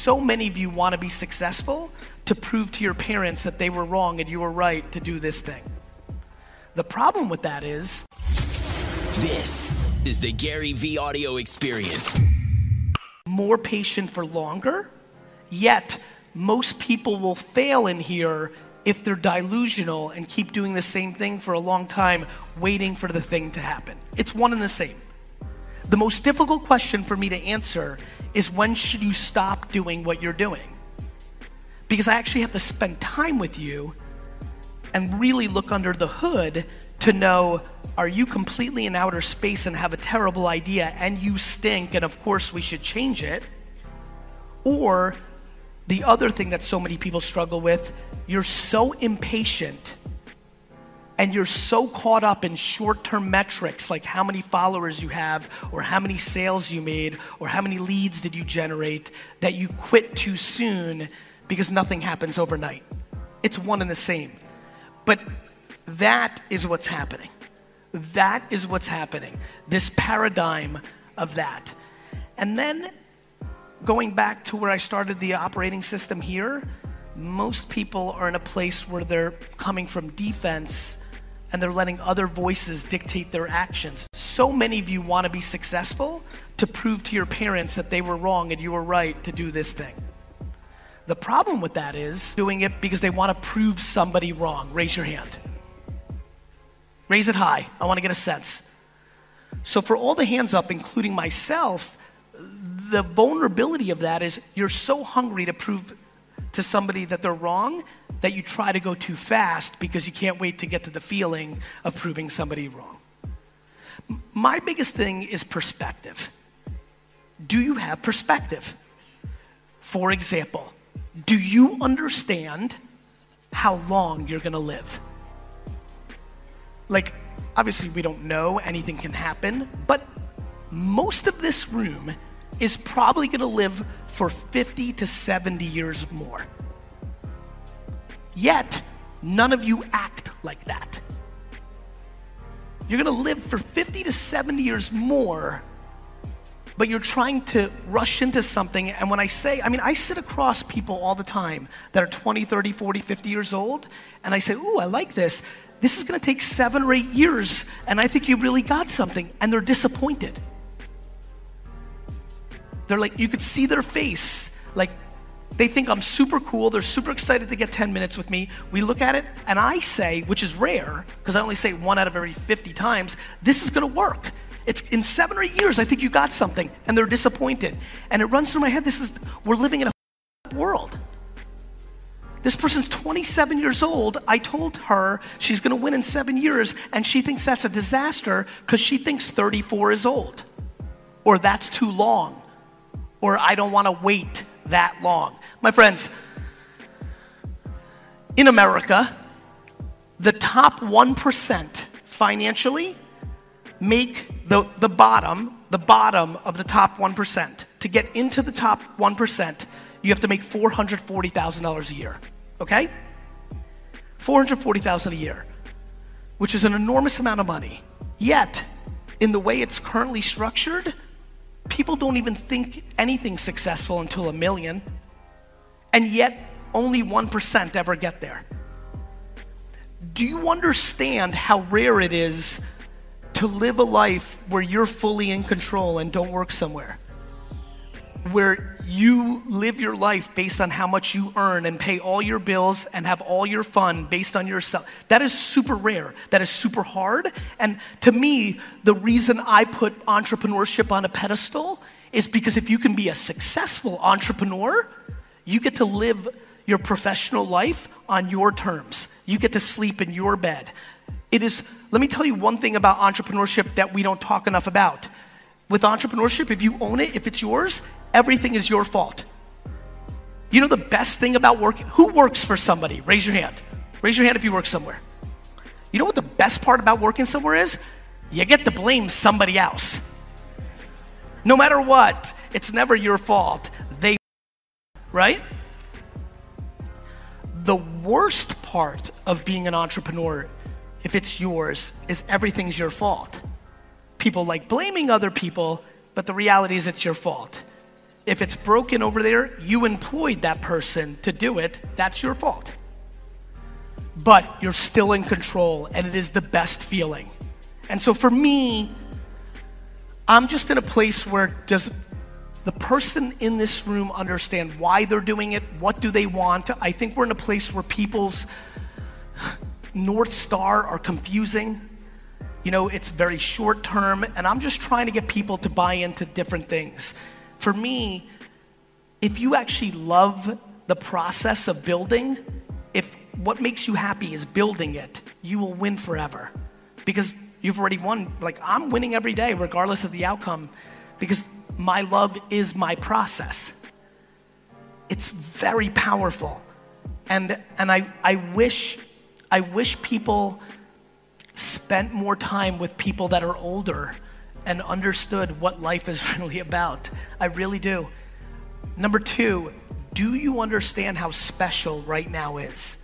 so many of you want to be successful to prove to your parents that they were wrong and you were right to do this thing. The problem with that is This is the GaryVee audio experience. more patient for longer, yet most people will fail in here if they're delusional and keep doing the same thing for a long time, waiting for the thing to happen. It's one and the same. The most difficult question for me to answer is when should you stop doing what you're doing? Because I actually have to spend time with you and really look under the hood to know are you completely in outer space and have a terrible idea and you stink and of course we should change it? Or the other thing that so many people struggle with, you're so impatient and you're so caught up in short term metrics like how many followers you have, or how many sales you made, or how many leads did you generate that you quit too soon because nothing happens overnight. It's one and the same. But that is what's happening. That is what's happening. This paradigm of that. And then going back to where I started the operating system here, most people are in a place where they're coming from defense and they're letting other voices dictate their actions. So many of you want to be successful to prove to your parents that they were wrong and you were right to do this thing. The problem with that is doing it because they want to prove somebody wrong. Raise your hand. Raise it high. I want to get a sense. So, for all the hands up, including myself, the vulnerability of that is you're so hungry to prove to somebody that they're wrong that you try to go too fast because you can't wait to get to the feeling of proving somebody wrong. My biggest thing is perspective. Do you have perspective? For example, do you understand how long you're gonna live? Like, obviously, we don't know, anything can happen, but most of this room is probably gonna live for 50 to 70 years more. Yet, none of you act like that. You're gonna live for 50 to 70 years more, but you're trying to rush into something. And when I say, I mean, I sit across people all the time that are 20, 30, 40, 50 years old, and I say, Ooh, I like this. This is gonna take seven or eight years, and I think you really got something. And they're disappointed. They're like, you could see their face. Like, they think I'm super cool. They're super excited to get 10 minutes with me. We look at it, and I say, which is rare, because I only say one out of every 50 times, this is gonna work. It's in seven or eight years, I think you got something, and they're disappointed. And it runs through my head, this is, we're living in a world. This person's 27 years old. I told her she's gonna win in seven years, and she thinks that's a disaster because she thinks 34 is old, or that's too long, or I don't wanna wait that long. My friends, in America, the top 1% financially make the, the bottom, the bottom of the top 1%. To get into the top 1%, you have to make $440,000 a year, okay? 440,000 a year, which is an enormous amount of money. Yet, in the way it's currently structured, people don't even think anything's successful until a million. And yet, only 1% ever get there. Do you understand how rare it is to live a life where you're fully in control and don't work somewhere? Where you live your life based on how much you earn and pay all your bills and have all your fun based on yourself. That is super rare. That is super hard. And to me, the reason I put entrepreneurship on a pedestal is because if you can be a successful entrepreneur, you get to live your professional life on your terms. You get to sleep in your bed. It is, let me tell you one thing about entrepreneurship that we don't talk enough about. With entrepreneurship, if you own it, if it's yours, everything is your fault. You know the best thing about working? Who works for somebody? Raise your hand. Raise your hand if you work somewhere. You know what the best part about working somewhere is? You get to blame somebody else. No matter what, it's never your fault. They, right? The worst part of being an entrepreneur, if it's yours, is everything's your fault. People like blaming other people, but the reality is it's your fault. If it's broken over there, you employed that person to do it, that's your fault. But you're still in control, and it is the best feeling. And so for me, I'm just in a place where does the person in this room understand why they're doing it? What do they want? I think we're in a place where people's North Star are confusing. You know, it's very short term, and I'm just trying to get people to buy into different things. For me, if you actually love the process of building, if what makes you happy is building it, you will win forever. Because you've already won. Like, I'm winning every day, regardless of the outcome, because my love is my process. It's very powerful. And, and I, I, wish, I wish people spent more time with people that are older and understood what life is really about. I really do. Number two, do you understand how special right now is?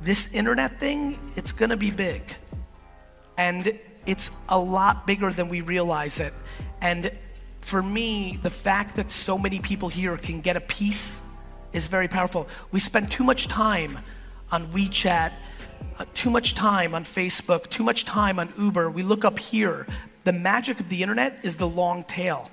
This internet thing, it's gonna be big. And it's a lot bigger than we realize it. And for me, the fact that so many people here can get a piece is very powerful. We spend too much time on WeChat, uh, too much time on Facebook, too much time on Uber. We look up here. The magic of the internet is the long tail.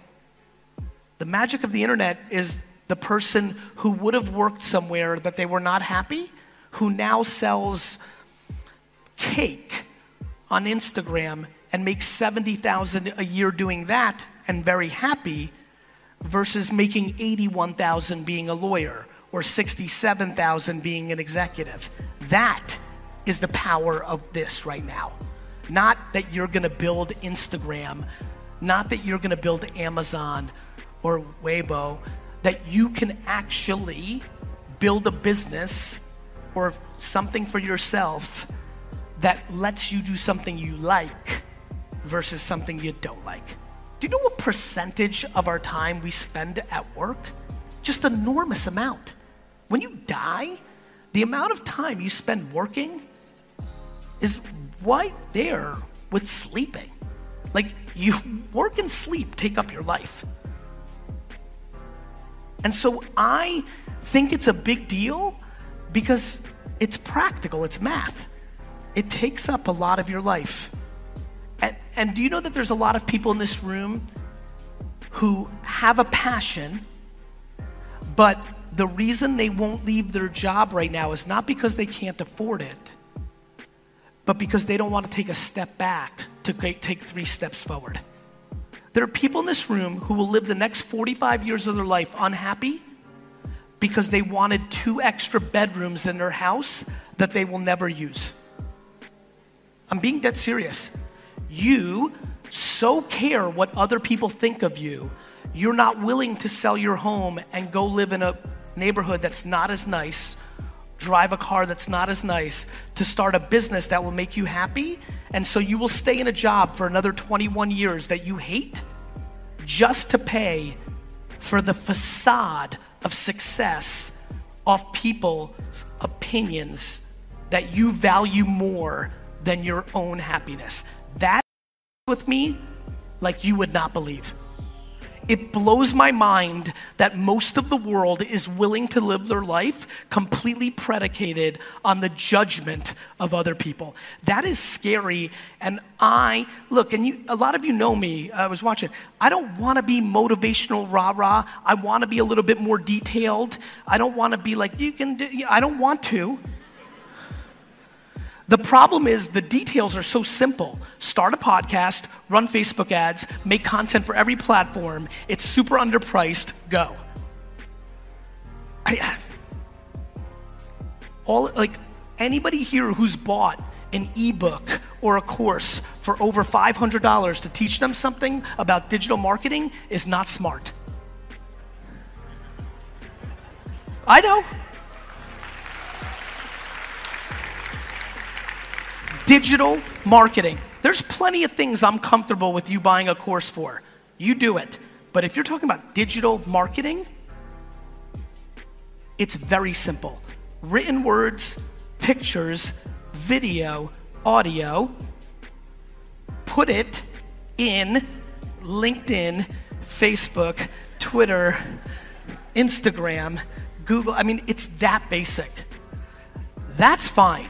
The magic of the internet is the person who would have worked somewhere that they were not happy, who now sells cake on Instagram and makes 70,000 a year doing that and very happy versus making 81,000 being a lawyer or 67,000 being an executive. That is the power of this right now. Not that you're going to build Instagram, not that you're going to build Amazon or Weibo, that you can actually build a business or something for yourself that lets you do something you like versus something you don't like. Do you know what percentage of our time we spend at work? Just enormous amount. When you die, the amount of time you spend working is right there with sleeping. Like you work and sleep take up your life. And so I think it's a big deal because it's practical, it's math. It takes up a lot of your life. And, and do you know that there's a lot of people in this room who have a passion, but the reason they won't leave their job right now is not because they can't afford it, but because they don't want to take a step back to take three steps forward. There are people in this room who will live the next 45 years of their life unhappy because they wanted two extra bedrooms in their house that they will never use. I'm being dead serious. You so care what other people think of you, you're not willing to sell your home and go live in a neighborhood that's not as nice, drive a car that's not as nice, to start a business that will make you happy and so you will stay in a job for another 21 years that you hate just to pay for the facade of success of people's opinions that you value more than your own happiness. That with me like you would not believe. It blows my mind that most of the world is willing to live their life completely predicated on the judgment of other people. That is scary. And I, look, and you, a lot of you know me, I was watching, I don't want to be motivational rah rah. I want to be a little bit more detailed. I don't want to be like, you can, do, I don't want to. The problem is the details are so simple. Start a podcast, run Facebook ads, make content for every platform. It's super underpriced. Go. I, all like anybody here who's bought an ebook or a course for over $500 to teach them something about digital marketing is not smart. I know. Digital marketing. There's plenty of things I'm comfortable with you buying a course for. You do it. But if you're talking about digital marketing, it's very simple written words, pictures, video, audio. Put it in LinkedIn, Facebook, Twitter, Instagram, Google. I mean, it's that basic. That's fine.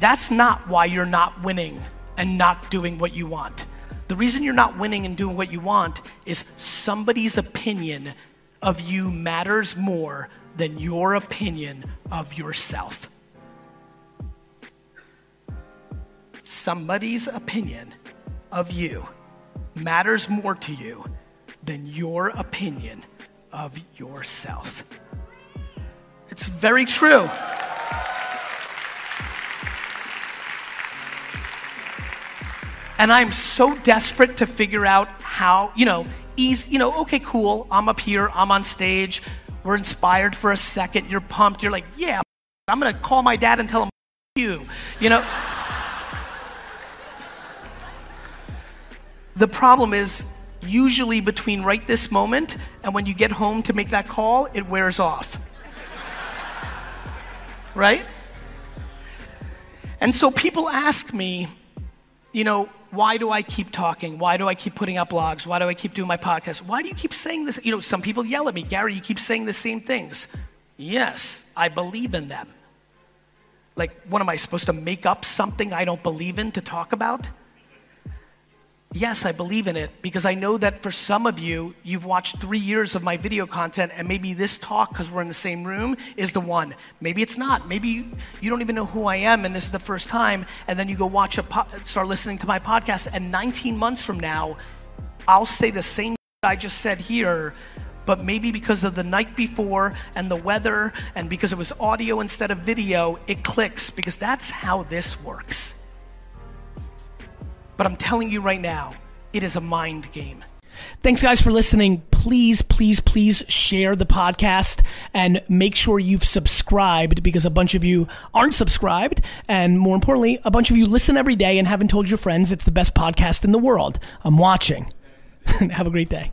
That's not why you're not winning and not doing what you want. The reason you're not winning and doing what you want is somebody's opinion of you matters more than your opinion of yourself. Somebody's opinion of you matters more to you than your opinion of yourself. It's very true. And I'm so desperate to figure out how, you know, easy, you know, okay, cool, I'm up here, I'm on stage, we're inspired for a second, you're pumped, you're like, yeah, I'm gonna call my dad and tell him you, you know. the problem is usually between right this moment and when you get home to make that call, it wears off. right? And so people ask me, you know, why do I keep talking? Why do I keep putting out blogs? Why do I keep doing my podcast? Why do you keep saying this? You know, some people yell at me, Gary, you keep saying the same things. Yes, I believe in them. Like, what am I supposed to make up something I don't believe in to talk about? Yes, I believe in it because I know that for some of you, you've watched three years of my video content, and maybe this talk, because we're in the same room, is the one. Maybe it's not. Maybe you, you don't even know who I am, and this is the first time, and then you go watch a po- start listening to my podcast, and 19 months from now, I'll say the same I just said here, but maybe because of the night before and the weather, and because it was audio instead of video, it clicks because that's how this works. But I'm telling you right now, it is a mind game. Thanks, guys, for listening. Please, please, please share the podcast and make sure you've subscribed because a bunch of you aren't subscribed. And more importantly, a bunch of you listen every day and haven't told your friends it's the best podcast in the world. I'm watching. Have a great day.